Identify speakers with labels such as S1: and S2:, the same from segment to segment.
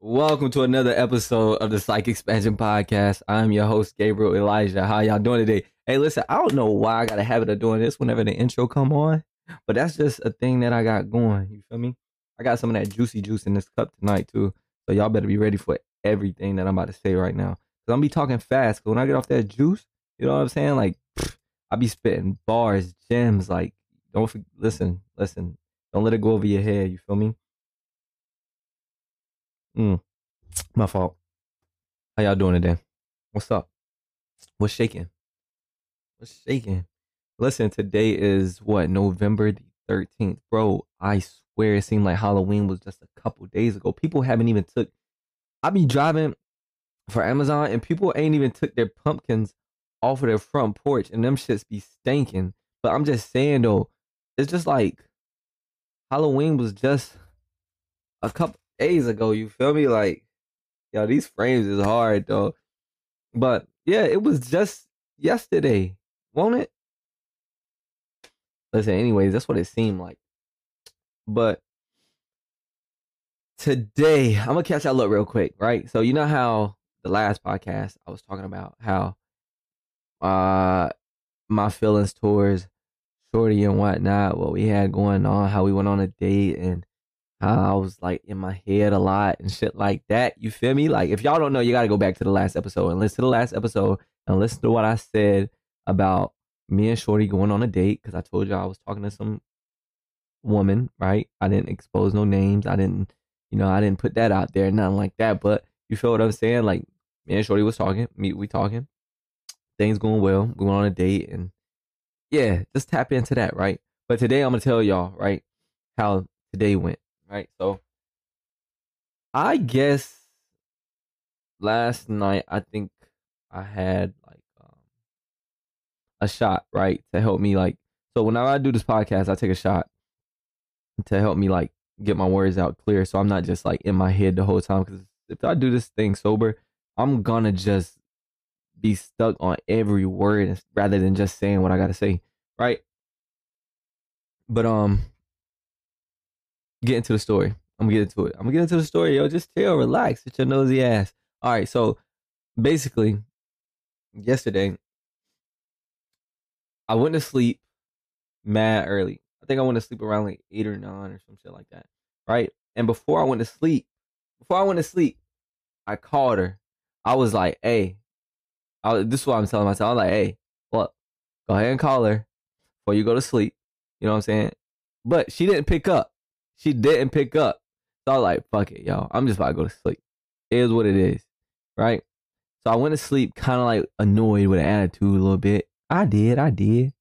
S1: Welcome to another episode of the Psych Expansion Podcast. I'm your host, Gabriel Elijah. How y'all doing today? Hey, listen, I don't know why I got a habit of doing this whenever the intro come on, but that's just a thing that I got going. You feel me? I got some of that juicy juice in this cup tonight too. So y'all better be ready for everything that I'm about to say right now. Cause I'm be talking fast. Cause when I get off that juice, you know what I'm saying? Like, I be spitting bars, gems. Like, don't listen, listen. Don't let it go over your head. You feel me? Mm, my fault. How y'all doing today? What's up? What's shaking? What's shaking? Listen, today is what November the thirteenth, bro. I swear it seemed like Halloween was just a couple days ago. People haven't even took. I be driving for Amazon and people ain't even took their pumpkins off of their front porch and them shits be stinking. But I'm just saying though, it's just like Halloween was just a couple days ago. You feel me? Like, yo, these frames is hard though. But yeah, it was just yesterday, won't it? Listen, anyways, that's what it seemed like. But today, I'm gonna catch y'all up real quick, right? So you know how the last podcast I was talking about how uh my feelings towards Shorty and whatnot, what we had going on, how we went on a date and how I was like in my head a lot and shit like that. You feel me? Like if y'all don't know, you gotta go back to the last episode and listen to the last episode and listen to what I said about me and Shorty going on a date because I told y'all I was talking to some woman, right? I didn't expose no names. I didn't, you know, I didn't put that out there, nothing like that. But you feel what I'm saying? Like me and Shorty was talking, me we talking, things going well. We went on a date and yeah, just tap into that, right? But today I'm gonna tell y'all, right, how today went, right? So I guess last night I think I had like um, a shot, right, to help me like. So whenever I do this podcast, I take a shot to help me like get my words out clear, so I'm not just like in my head the whole time. Because if I do this thing sober, I'm gonna just be stuck on every word rather than just saying what I gotta say, right? But um, get into the story. I'm gonna get into it. I'm gonna get into the story, yo. Just chill, relax, with your nosy ass. All right, so basically, yesterday I went to sleep mad early. I think I went to sleep around like eight or nine or some shit like that, right? And before I went to sleep, before I went to sleep, I called her. I was like, "Hey, I, this is what I'm telling myself. I'm like, hey, look, go ahead and call her before you go to sleep. You know what I'm saying? But she didn't pick up. She didn't pick up. So I was like, fuck it, y'all. I'm just about to go to sleep. It is what it is. Right? So I went to sleep kind of like annoyed with an attitude a little bit. I did, I did.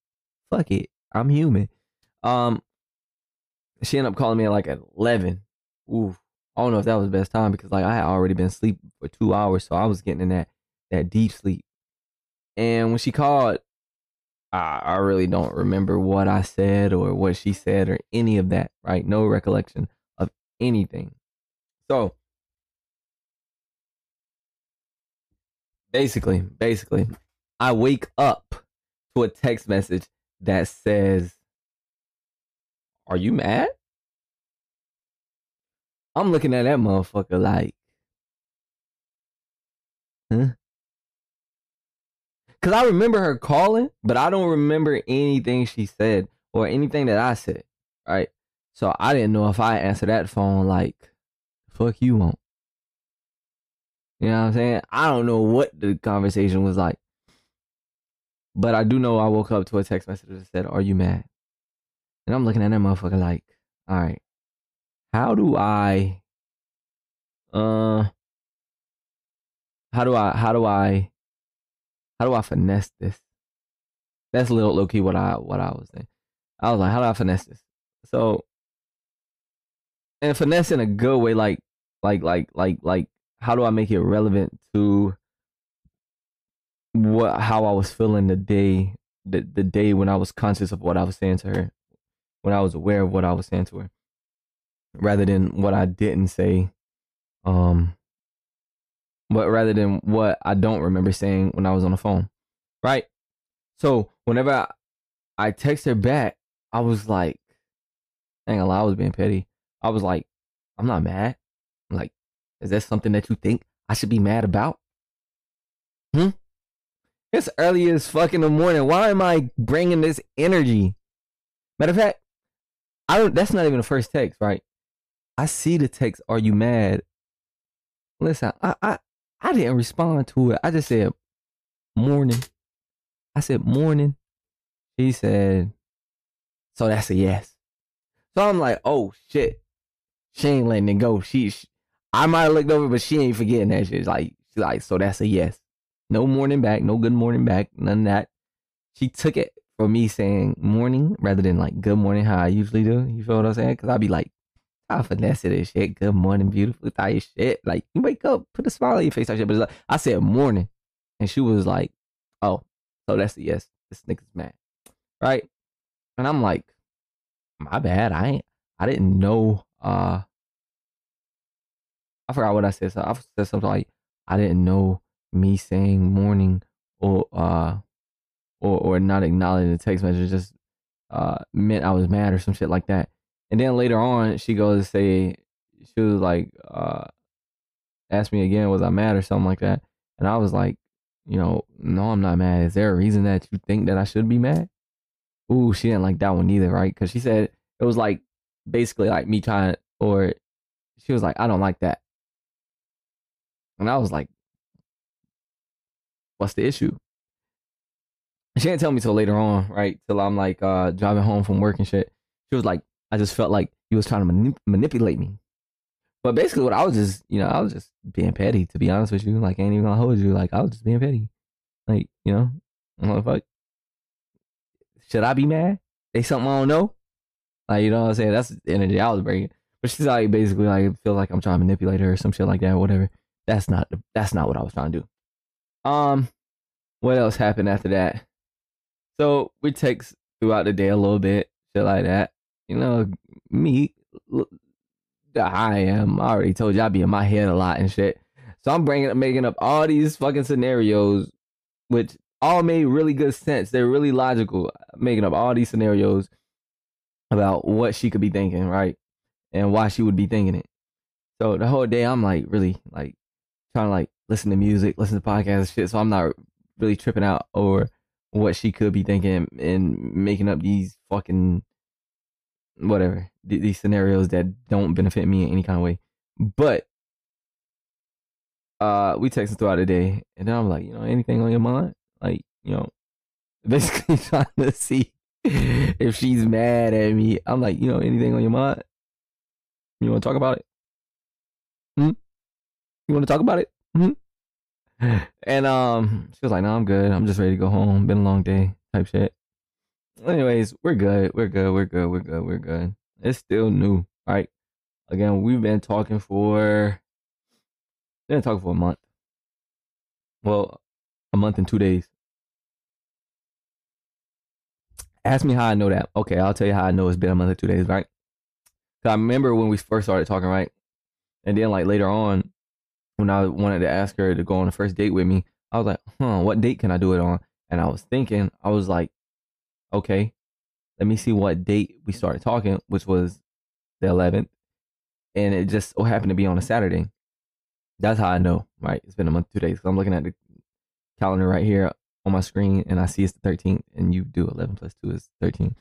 S1: Fuck it. I'm human. Um she ended up calling me at like eleven. Ooh. I don't know if that was the best time because like I had already been asleep for two hours, so I was getting in that that deep sleep. And when she called, I, I really don't remember what I said or what she said or any of that, right? No recollection of anything. So basically, basically, I wake up to a text message that says, Are you mad? I'm looking at that motherfucker like, huh? Cause I remember her calling, but I don't remember anything she said or anything that I said. Right. So I didn't know if I answered that phone like, fuck you want. You know what I'm saying? I don't know what the conversation was like. But I do know I woke up to a text message that said, Are you mad? And I'm looking at that motherfucker like, all right, how do I uh how do I how do I how do I finesse this? That's a little low key what I what I was saying. I was like, how do I finesse this? So and finesse in a good way, like like like like like how do I make it relevant to what how I was feeling the day the the day when I was conscious of what I was saying to her, when I was aware of what I was saying to her, rather than what I didn't say, um, but rather than what I don't remember saying when I was on the phone, right? So whenever I, I text her back, I was like, lie, I was being petty. I was like, I'm not mad. I'm like, Is that something that you think I should be mad about? Hmm? It's early as fuck in the morning. Why am I bringing this energy? Matter of fact, I don't. That's not even the first text, right? I see the text. Are you mad? Listen, I I I didn't respond to it. I just said morning. I said morning. He said, so that's a yes. So I'm like, oh shit, she ain't letting it go. She, she I might have looked over, but she ain't forgetting that shit. Like, she's like, so that's a yes. No morning back, no good morning back, none of that. She took it for me saying morning rather than like good morning, how I usually do. You feel what I'm saying? Because I'd be like, I finesse and shit. Good morning, beautiful. Type shit. Like, you wake up, put a smile on your face, type shit. But like, I said morning. And she was like, oh, so that's a yes. This nigga's mad. Right? And I'm like, my bad. I ain't, I didn't know, uh, I forgot what I said. So I said something like, I didn't know me saying morning or, uh, or, or not acknowledging the text message just, uh, meant I was mad or some shit like that. And then later on, she goes to say, she was like, uh, ask me again, was I mad or something like that? And I was like, you know, no, I'm not mad. Is there a reason that you think that I should be mad? Ooh, she didn't like that one either, right? Because she said it was like basically like me trying, or she was like, I don't like that. And I was like, what's the issue? She didn't tell me till later on, right? Till I'm like uh driving home from work and shit. She was like, I just felt like he was trying to manip- manipulate me. But basically, what I was just, you know, I was just being petty. To be honest with you, like I ain't even gonna hold you. Like I was just being petty. Like you know, fuck. Should I be mad? They something I don't know. Like you know what I'm saying? That's the energy I was bringing. But she's like basically like feel like I'm trying to manipulate her or some shit like that or whatever. That's not that's not what I was trying to do. Um, what else happened after that? So we text throughout the day a little bit, shit like that. You know, me the I am. I already told you I be in my head a lot and shit. So I'm bringing up, making up all these fucking scenarios, which all made really good sense. They're really logical. Making up all these scenarios about what she could be thinking, right, and why she would be thinking it. So the whole day I'm like really like trying to like listen to music, listen to podcasts and shit. So I'm not really tripping out over what she could be thinking and making up these fucking whatever these scenarios that don't benefit me in any kind of way. But uh, we texted throughout the day, and then I'm like, you know, anything on your mind? Like, you know, basically trying to see if she's mad at me. I'm like, you know, anything on your mind? You want to talk about it? Hmm? You want to talk about it? Hmm? And um, she was like, "No, I'm good. I'm just ready to go home. Been a long day." Type shit. Anyways, we're good. We're good. We're good. We're good. We're good. It's still new, right? Again, we've been talking for been talking for a month. Well, a month and two days. Ask me how I know that. Okay, I'll tell you how I know it's been a month and two days, right? Cause I remember when we first started talking, right? And then like later on, when I wanted to ask her to go on a first date with me, I was like, huh, what date can I do it on? And I was thinking, I was like, okay, let me see what date we started talking, which was the 11th. And it just so happened to be on a Saturday. That's how I know, right? It's been a month, two days. So I'm looking at the calendar right here on my screen and I see it's the 13th and you do 11 plus 2 is 13.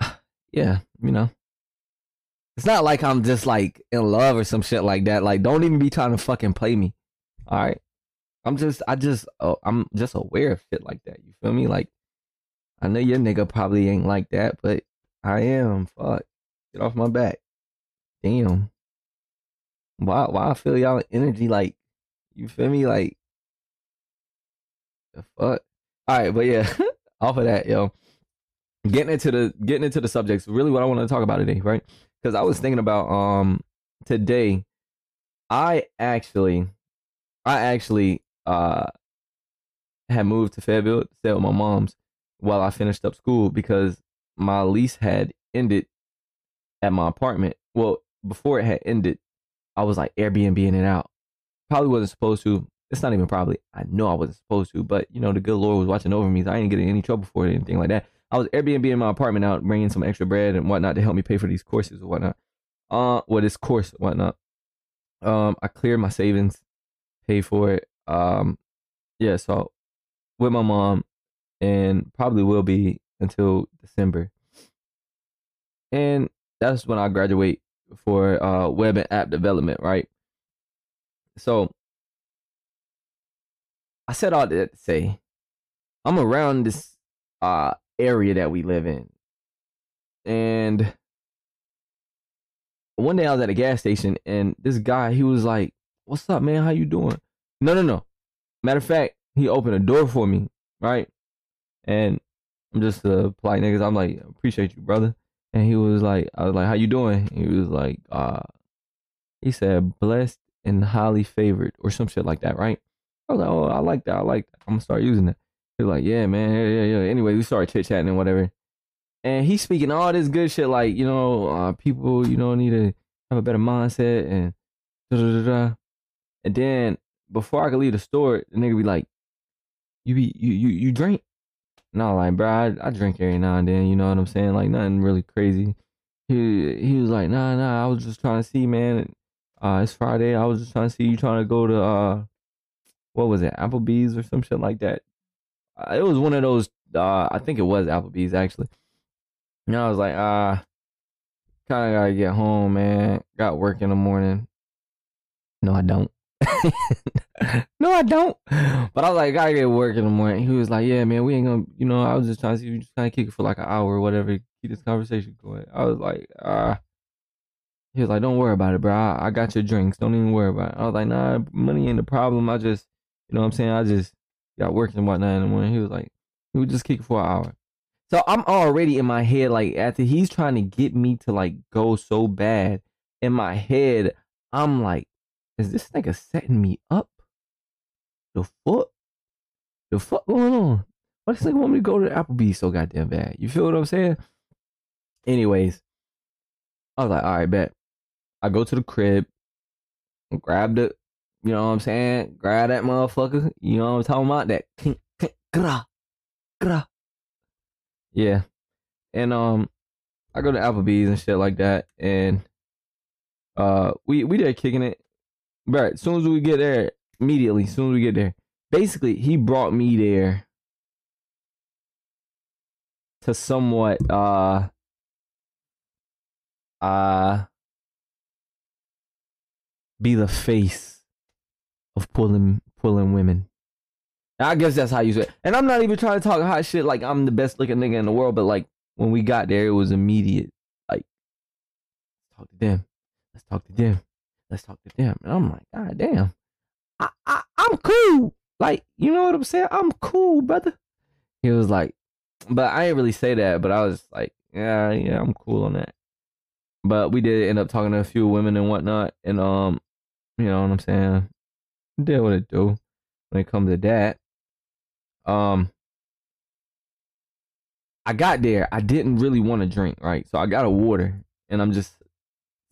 S1: yeah, you know. It's not like I'm just like in love or some shit like that. Like, don't even be trying to fucking play me. All right. I'm just, I just, uh, I'm just aware of shit like that. You feel me? Like, I know your nigga probably ain't like that, but I am. Fuck. Get off my back. Damn. Why why I feel y'all energy like you feel me? Like the fuck? Alright, but yeah, off of that, yo. Getting into the getting into the subjects, really what I want to talk about today, right? Because I was thinking about um today, I actually I actually uh had moved to Fayetteville to stay with my mom's while I finished up school because my lease had ended at my apartment. Well, before it had ended, I was like Airbnb in it out. Probably wasn't supposed to. It's not even probably. I know I wasn't supposed to, but you know the good Lord was watching over me, so I didn't get in any trouble for it or anything like that. I was Airbnb in my apartment out, bringing some extra bread and whatnot to help me pay for these courses or whatnot. Uh, well, this course whatnot. Um, I cleared my savings, paid for it. Um, yeah, so with my mom, and probably will be until December. And that's when I graduate for uh, web and app development, right? So I said all that to say I'm around this uh, area that we live in. And one day I was at a gas station and this guy, he was like, What's up, man? How you doing? No, no, no. Matter of fact, he opened a door for me, right? And I'm just a polite niggas. I'm like, appreciate you, brother. And he was like, I was like, how you doing? He was like, uh, he said, blessed and highly favored or some shit like that, right? I was like, oh, I like that. I like that. I'm gonna start using it. He was like, yeah, man, yeah, yeah, yeah. Anyway, we started chit chatting and whatever. And he's speaking all this good shit, like, you know, uh, people, you know, need to have a better mindset and da da da. And then before I could leave the store, the nigga be like, you be you you you drink? No, like, bro, I, I drink every now and then. You know what I'm saying? Like, nothing really crazy. He he was like, nah, nah. I was just trying to see, man. Uh, it's Friday. I was just trying to see you trying to go to uh, what was it, Applebee's or some shit like that. Uh, it was one of those. Uh, I think it was Applebee's actually. And I was like, ah, uh, kind of gotta get home, man. Got work in the morning. No, I don't. no, I don't. But I was like, I gotta get work in the morning. He was like, Yeah, man, we ain't gonna, you know, I was just trying to see you just trying to kick it for like an hour or whatever, keep this conversation going. I was like, ah. He was like, Don't worry about it, bro. I, I, got your drinks. Don't even worry about it. I was like, Nah, money ain't the problem. I just, you know what I'm saying? I just got work and whatnot in the morning. He was like, We just kick it for an hour. So I'm already in my head, like, after he's trying to get me to like go so bad, in my head, I'm like, is this nigga setting me up? The fuck? The fuck going on? Why this nigga want me to go to Applebee's so goddamn bad? You feel what I'm saying? Anyways, I was like, all right, bet. I go to the crib, grab the, you know what I'm saying? Grab that motherfucker. You know what I'm talking about? That gra, gra. Yeah. And um I go to Applebee's and shit like that. And uh we we there kicking it Right. As soon as we get there, immediately, as soon as we get there, basically, he brought me there to somewhat, uh, uh, be the face of pulling pulling women. I guess that's how you say it. And I'm not even trying to talk hot shit like I'm the best looking nigga in the world, but like when we got there, it was immediate. Like, talk to them. Let's talk to them let's talk to them. And I'm like, God damn, I, I I'm cool. Like, you know what I'm saying? I'm cool, brother. He was like, but I didn't really say that, but I was like, yeah, yeah, I'm cool on that. But we did end up talking to a few women and whatnot, and um, you know what I'm saying? Did what it do when it comes to that. Um, I got there. I didn't really want to drink, right? So I got a water, and I'm just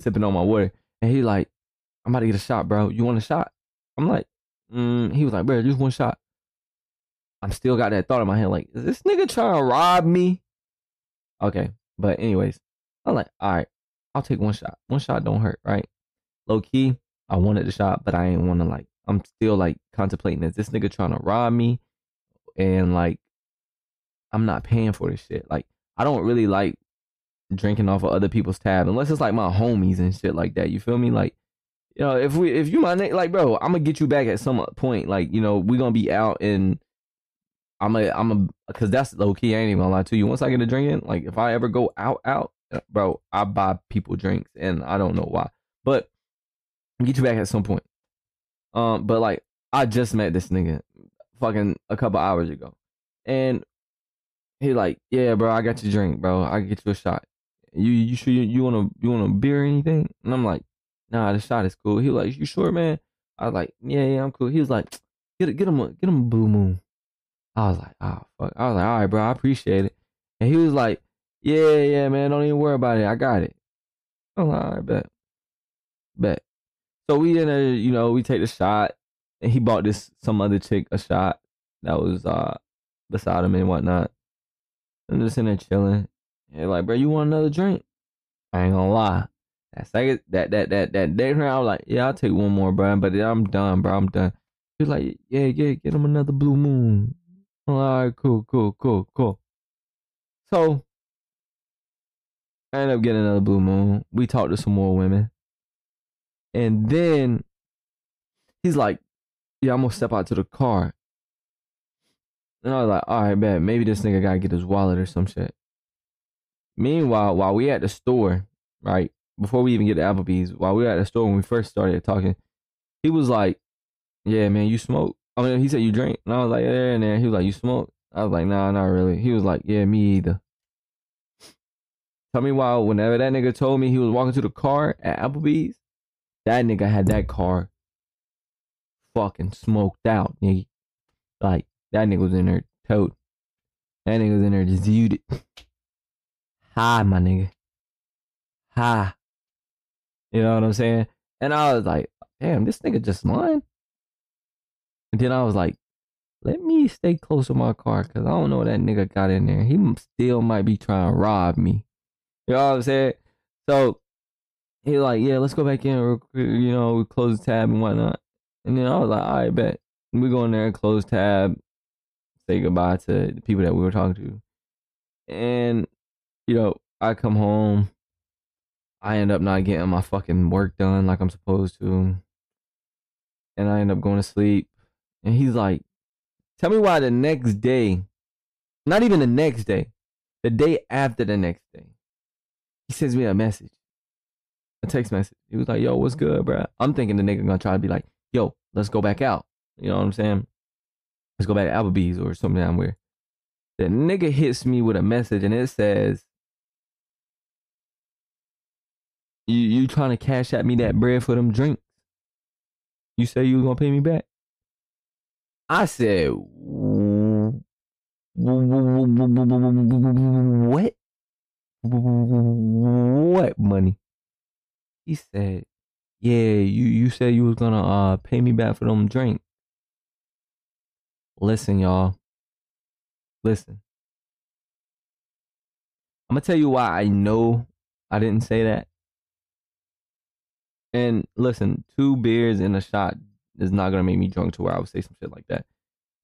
S1: sipping on my water. And he like, I'm about to get a shot, bro. You want a shot? I'm like, mm. he was like, bro, just one shot. I'm still got that thought in my head, like, is this nigga trying to rob me? Okay, but anyways, I'm like, all right, I'll take one shot. One shot don't hurt, right? Low key, I wanted the shot, but I ain't want to like. I'm still like contemplating, is this nigga trying to rob me? And like, I'm not paying for this shit. Like, I don't really like drinking off of other people's tab unless it's like my homies and shit like that. You feel me? Like, you know, if we if you my name like, bro, I'm gonna get you back at some point. Like, you know, we gonna be out and I'm a I'm a because that's low key. I ain't even gonna lie to you. Once I get a drink in, like if I ever go out out, uh, bro, I buy people drinks and I don't know why, but I'll get you back at some point. Um, but like I just met this nigga, fucking a couple hours ago, and he like, yeah, bro, I got your drink, bro. I get you a shot. You you sure you, you want a you want a beer or anything? And I'm like, nah, the shot is cool. He was like, you sure, man? I was like, yeah, yeah, I'm cool. He was like, get get him a get him a blue moon. I was like, oh fuck. I was like, all right, bro, I appreciate it. And he was like, yeah, yeah, man, don't even worry about it. I got it. I'm like, all right, bet, bet. So we in a, you know, we take the shot, and he bought this some other chick a shot that was uh beside him and whatnot. I'm just in there chilling. And like, bro, you want another drink? I ain't gonna lie. That second, that that that that day, I was like, yeah, I'll take one more, bro. But I'm done, bro. I'm done. He's like, yeah, yeah, get him another blue moon. All right, cool, cool, cool, cool. So I ended up getting another blue moon. We talked to some more women. And then he's like, Yeah, I'm gonna step out to the car. And I was like, all right, man, maybe this nigga gotta get his wallet or some shit. Meanwhile, while we at the store, right, before we even get to Applebee's, while we were at the store when we first started talking, he was like, Yeah, man, you smoke. I mean, he said you drink. And I was like, Yeah, and then he was like, You smoke? I was like, Nah, not really. He was like, Yeah, me either. Tell me why whenever that nigga told me he was walking to the car at Applebee's, that nigga had that car fucking smoked out, nigga. Like that nigga was in there tote. That nigga was in there just viewed it. Hi, my nigga. Hi. You know what I'm saying? And I was like, damn, this nigga just lying. And then I was like, let me stay close to my car because I don't know that nigga got in there. He still might be trying to rob me. You know what I'm saying? So he was like, yeah, let's go back in. You know, close the tab and whatnot. And then I was like, all right, bet. We go in there, close tab, say goodbye to the people that we were talking to. And, you know, I come home. I end up not getting my fucking work done like I'm supposed to. And I end up going to sleep. And he's like, tell me why the next day, not even the next day, the day after the next day, he sends me a message, a text message. He was like, "Yo, what's good, bro?" I'm thinking the nigga gonna try to be like, "Yo, let's go back out." You know what I'm saying? Let's go back to Applebee's or something down where. The nigga hits me with a message and it says, "You you trying to cash at me that bread for them drinks? You say you was gonna pay me back?" I said, "What?" what money? He said, Yeah, you, you said you was gonna uh pay me back for them drinks. Listen, y'all. Listen. I'm gonna tell you why I know I didn't say that. And listen, two beers and a shot is not gonna make me drunk to where I would say some shit like that.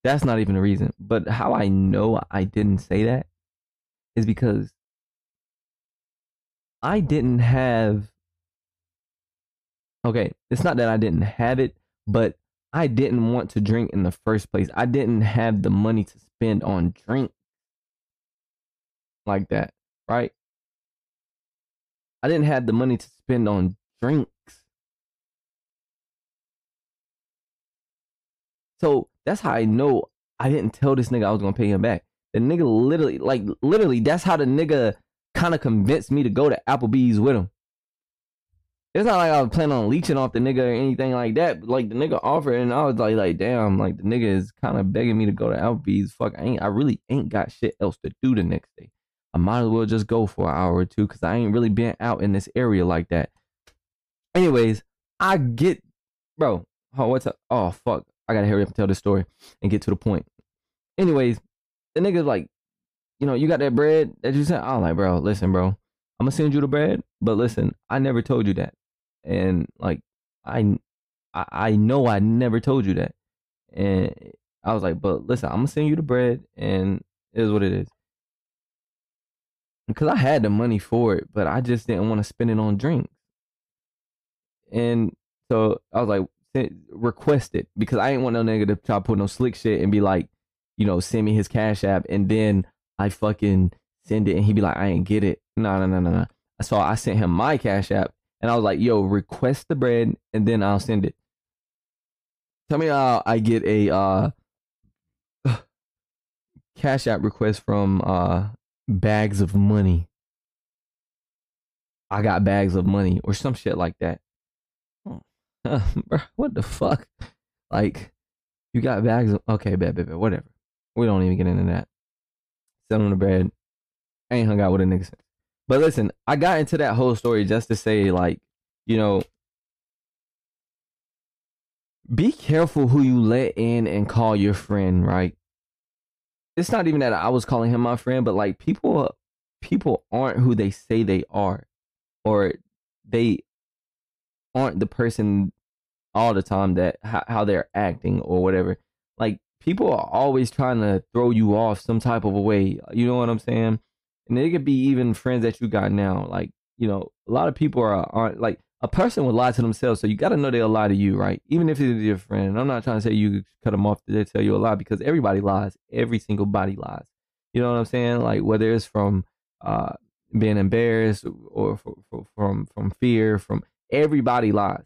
S1: That's not even the reason. But how I know I didn't say that is because I didn't have okay, it's not that I didn't have it, but I didn't want to drink in the first place. I didn't have the money to spend on drink like that, right? I didn't have the money to spend on drinks. So that's how I know I didn't tell this nigga I was gonna pay him back. The nigga literally, like, literally, that's how the nigga kind of convinced me to go to Applebee's with him. It's not like I was planning on leeching off the nigga or anything like that. Like the nigga offered, and I was like, like, damn, like the nigga is kind of begging me to go to Applebee's. Fuck, I ain't, I really ain't got shit else to do the next day. I might as well just go for an hour or two because I ain't really been out in this area like that. Anyways, I get, bro. Oh, what's up? Oh, fuck. I gotta hurry up and tell this story and get to the point. Anyways, the nigga's like, you know, you got that bread that you sent. I'm like, bro, listen, bro, I'm gonna send you the bread, but listen, I never told you that, and like, I, I, I know I never told you that, and I was like, but listen, I'm gonna send you the bread, and is what it is, because I had the money for it, but I just didn't want to spend it on drinks, and so I was like, request it because I ain't want no nigga to try put no slick shit and be like, you know, send me his cash app, and then I fucking send it and he'd be like, I ain't get it. No, no, no, no, no. So I sent him my Cash App and I was like, yo, request the bread and then I'll send it. Tell me how I get a uh Cash App request from uh bags of money. I got bags of money or some shit like that. what the fuck? Like, you got bags of okay, bad, bad, bad, whatever. We don't even get into that sitting on the bed. I ain't hung out with a nigga since. But listen, I got into that whole story just to say, like, you know, be careful who you let in and call your friend, right? It's not even that I was calling him my friend, but like people people aren't who they say they are. Or they aren't the person all the time that how, how they're acting or whatever. Like people are always trying to throw you off some type of a way. You know what I'm saying? And it could be even friends that you got now. Like, you know, a lot of people are aren't like a person would lie to themselves. So you got to know they'll lie to you, right? Even if it's your friend. I'm not trying to say you cut them off to tell you a lie because everybody lies. Every single body lies. You know what I'm saying? Like whether it's from uh, being embarrassed or from from fear, from everybody lies.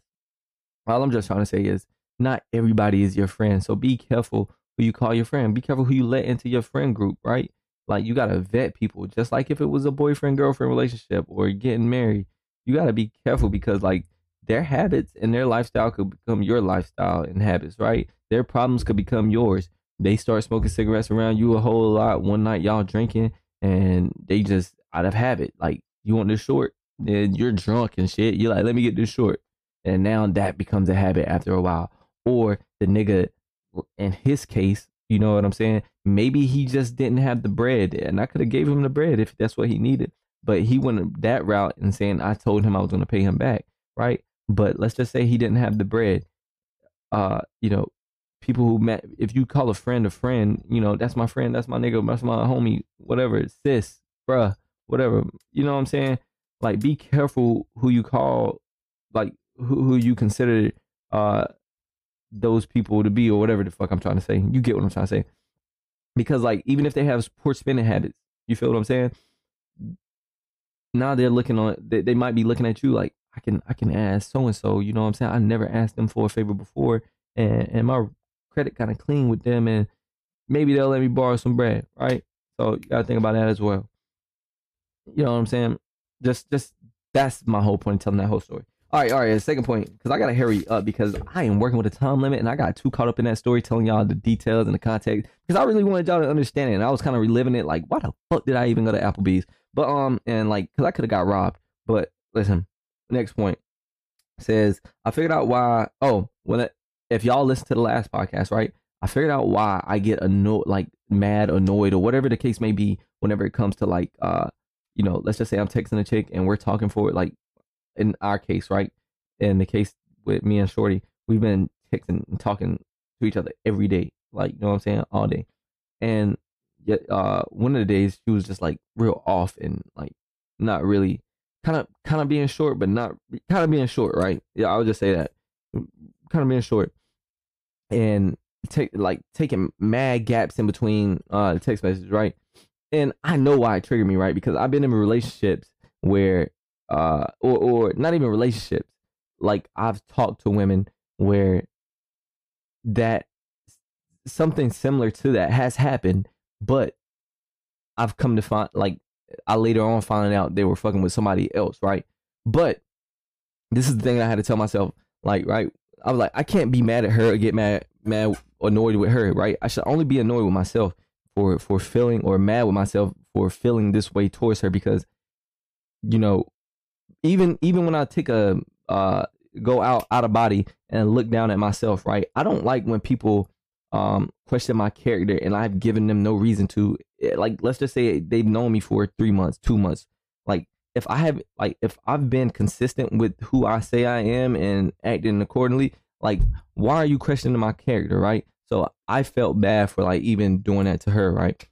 S1: All I'm just trying to say is not everybody is your friend. So be careful who you call your friend. Be careful who you let into your friend group, right? Like you gotta vet people. Just like if it was a boyfriend girlfriend relationship or getting married, you gotta be careful because like their habits and their lifestyle could become your lifestyle and habits, right? Their problems could become yours. They start smoking cigarettes around you a whole lot. One night y'all drinking and they just out of habit. Like you want this short, then you're drunk and shit. You're like, let me get this short. And now that becomes a habit after a while. Or the nigga in his case, you know what I'm saying? Maybe he just didn't have the bread, and I could have gave him the bread if that's what he needed. But he went that route and saying I told him I was going to pay him back, right? But let's just say he didn't have the bread. Uh, you know, people who met. If you call a friend a friend, you know that's my friend, that's my nigga, that's my homie, whatever, sis, bruh, whatever. You know what I'm saying? Like, be careful who you call, like who who you consider uh those people to be or whatever the fuck I'm trying to say. You get what I'm trying to say. Because like even if they have poor spending habits, you feel what I'm saying? Now they're looking on they, they might be looking at you like I can I can ask so and so, you know what I'm saying? I never asked them for a favor before and and my credit kind of clean with them and maybe they'll let me borrow some bread, right? So you gotta think about that as well. You know what I'm saying? Just just that's my whole point in telling that whole story. All right, all right. Second point, because I gotta hurry up because I am working with a time limit, and I got too caught up in that story telling y'all the details and the context because I really wanted y'all to understand it, and I was kind of reliving it. Like, why the fuck did I even go to Applebee's? But um, and like, cause I could have got robbed. But listen, next point says I figured out why. Oh, when it, if y'all listen to the last podcast, right? I figured out why I get annoyed, like mad, annoyed, or whatever the case may be, whenever it comes to like, uh, you know, let's just say I'm texting a chick and we're talking for it, like in our case, right? In the case with me and Shorty, we've been texting and talking to each other every day, like you know what I'm saying, all day. And yet, uh, one of the days she was just like real off and like not really, kind of, kind of being short, but not kind of being short, right? Yeah, I would just say that, kind of being short, and take like taking mad gaps in between uh the text messages, right? And I know why it triggered me, right? Because I've been in relationships where uh, or or not even relationships. Like I've talked to women where that something similar to that has happened, but I've come to find like I later on found out they were fucking with somebody else, right? But this is the thing I had to tell myself, like, right? I was like, I can't be mad at her or get mad, mad, annoyed with her, right? I should only be annoyed with myself for for feeling or mad with myself for feeling this way towards her because, you know, even even when I take a uh go out out of body and look down at myself, right? I don't like when people um question my character and I've given them no reason to. Eh, like let's just say they've known me for 3 months, 2 months. Like if I have like if I've been consistent with who I say I am and acting accordingly, like why are you questioning my character, right? So I felt bad for like even doing that to her, right?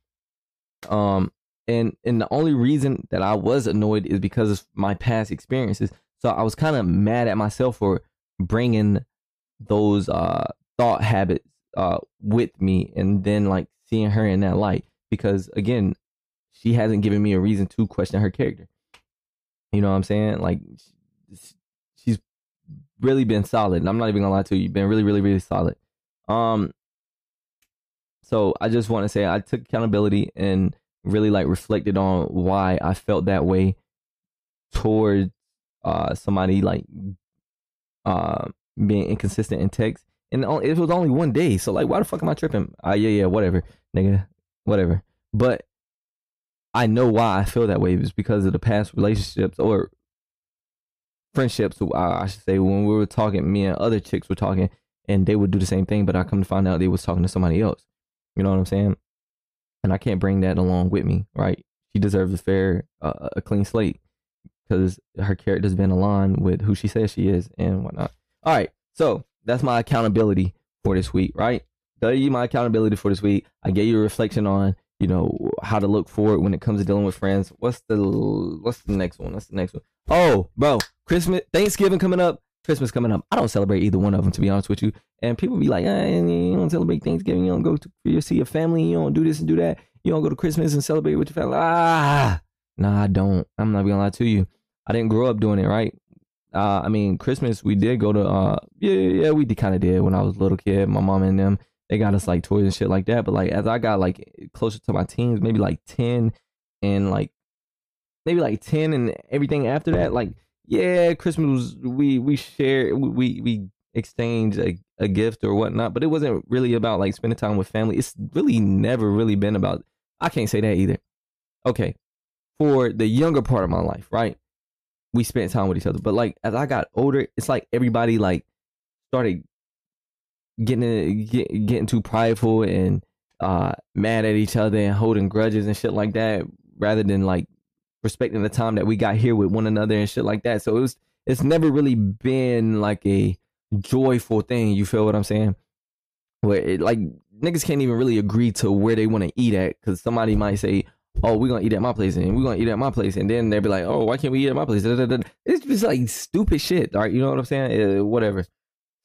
S1: Um and and the only reason that I was annoyed is because of my past experiences. So I was kind of mad at myself for bringing those uh thought habits uh with me and then like seeing her in that light because again she hasn't given me a reason to question her character you know what i'm saying like she's really been solid and i'm not even gonna lie to you been really really really solid um so i just want to say i took accountability and really like reflected on why I felt that way towards uh somebody like uh being inconsistent in text. And it was only one day, so like, why the fuck am I tripping? Uh, yeah, yeah, whatever, nigga, whatever. But I know why I feel that way. It's because of the past relationships or friendships. I should say when we were talking, me and other chicks were talking, and they would do the same thing. But I come to find out they was talking to somebody else. You know what I'm saying? and I can't bring that along with me, right? She deserves a fair, uh, a clean slate. because her character's been aligned with who she says she is and whatnot. All right, so that's my accountability for this week, right? Tell you my accountability for this week. I gave you a reflection on you know how to look forward when it comes to dealing with friends. What's the what's the next one? What's the next one? Oh, bro, Christmas, Thanksgiving coming up, Christmas coming up. I don't celebrate either one of them to be honest with you. And people be like, eh, you don't celebrate Thanksgiving, you don't go to you see your family, you don't do this and do that, you don't go to Christmas and celebrate with your family. Ah, nah, I don't. I'm not gonna lie to you. I didn't grow up doing it, right? Uh, I mean, Christmas we did go to. Uh, yeah, yeah, we kind of did when I was a little kid. My mom and them they got us like toys and shit like that. But like as I got like closer to my teens, maybe like ten and like maybe like ten and everything after that, like yeah, Christmas was we we shared we we exchanged a, a gift or whatnot, but it wasn't really about like spending time with family. It's really never really been about. I can't say that either. Okay, for the younger part of my life, right? We spent time with each other, but like as I got older, it's like everybody like started getting get, getting too prideful and uh mad at each other and holding grudges and shit like that, rather than like respecting the time that we got here with one another and shit like that. So it was it's never really been like a joyful thing. You feel what I'm saying? Where it, like niggas can't even really agree to where they want to eat at because somebody might say, "Oh, we're gonna eat at my place," and we're gonna eat at my place, and then they'll be like, "Oh, why can't we eat at my place?" It's just like stupid shit, right? You know what I'm saying? Uh, whatever.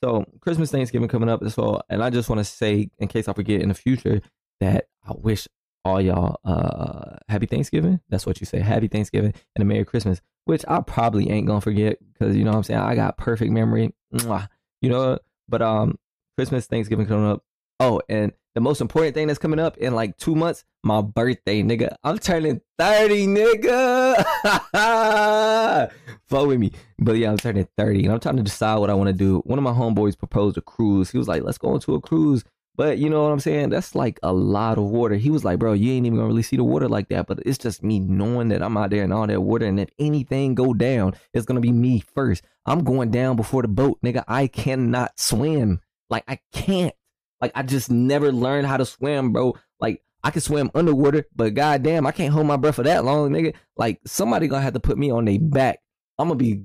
S1: So Christmas, Thanksgiving coming up as well, and I just want to say, in case I forget in the future, that I wish all y'all uh happy Thanksgiving. That's what you say, happy Thanksgiving and a Merry Christmas, which I probably ain't gonna forget because you know what I'm saying I got perfect memory. Mwah. You know, but um Christmas, Thanksgiving coming up. Oh, and the most important thing that's coming up in like two months, my birthday, nigga. I'm turning 30, nigga. Fuck with me. But yeah, I'm turning 30 and I'm trying to decide what I want to do. One of my homeboys proposed a cruise. He was like, let's go into a cruise. But you know what I'm saying? That's like a lot of water. He was like, bro, you ain't even gonna really see the water like that. But it's just me knowing that I'm out there in all that water. And if anything go down, it's gonna be me first. I'm going down before the boat, nigga. I cannot swim. Like I can't. Like I just never learned how to swim, bro. Like I can swim underwater, but goddamn, I can't hold my breath for that long, nigga. Like somebody gonna have to put me on their back. I'm gonna be.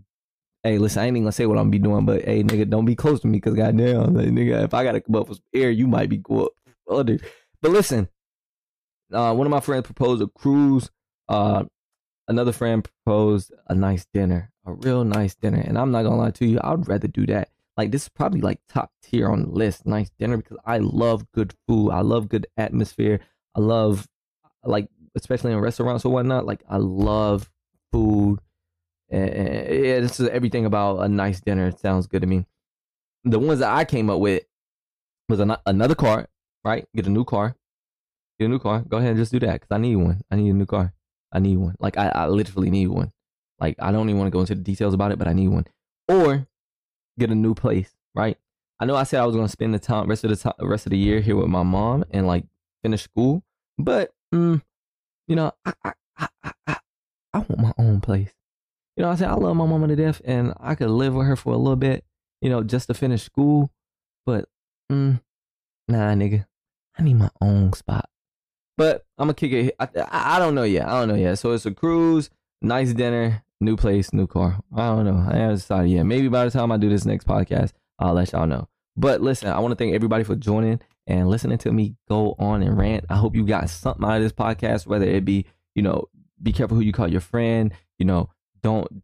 S1: Hey, listen, I ain't even gonna say what I'm gonna be doing, but hey, nigga, don't be close to me, cause goddamn, like, nigga, if I gotta come up with air, you might be up under. But listen, uh, one of my friends proposed a cruise. Uh, another friend proposed a nice dinner, a real nice dinner, and I'm not gonna lie to you, I'd rather do that like this is probably like top tier on the list. Nice dinner because I love good food. I love good atmosphere. I love like especially in restaurants or whatnot. Like I love food. And, yeah, this is everything about a nice dinner. It sounds good to me. The ones that I came up with was an, another car, right? Get a new car. Get a new car. Go ahead and just do that because I need one. I need a new car. I need one. Like I, I literally need one. Like I don't even want to go into the details about it, but I need one. Or get a new place, right? I know I said I was gonna spend the time rest of the time, rest of the year here with my mom and like finish school, but mm, you know, I, I I, I I want my own place. You know, I said I love my mama to death, and I could live with her for a little bit, you know, just to finish school. But mm, nah, nigga, I need my own spot. But I'm gonna kick it. I, I, I don't know yet. I don't know yet. So it's a cruise, nice dinner, new place, new car. I don't know. I haven't decided yet. Maybe by the time I do this next podcast, I'll let y'all know. But listen, I want to thank everybody for joining and listening to me go on and rant. I hope you got something out of this podcast, whether it be, you know, be careful who you call your friend, you know, don't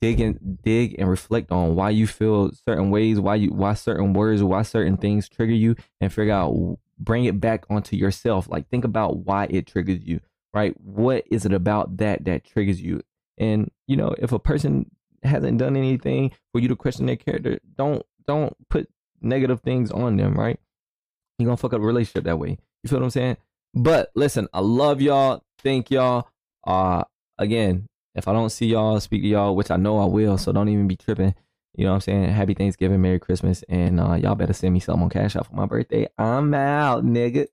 S1: dig and dig and reflect on why you feel certain ways, why you why certain words, why certain things trigger you and figure out bring it back onto yourself. Like think about why it triggers you, right? What is it about that that triggers you? And you know, if a person hasn't done anything for you to question their character, don't don't put negative things on them, right? You're gonna fuck up a relationship that way. You feel what I'm saying? But listen, I love y'all. Thank y'all. Uh again, if I don't see y'all, speak to y'all, which I know I will, so don't even be tripping. You know what I'm saying? Happy Thanksgiving, Merry Christmas, and uh, y'all better send me something on Cash App for my birthday. I'm out, nigga.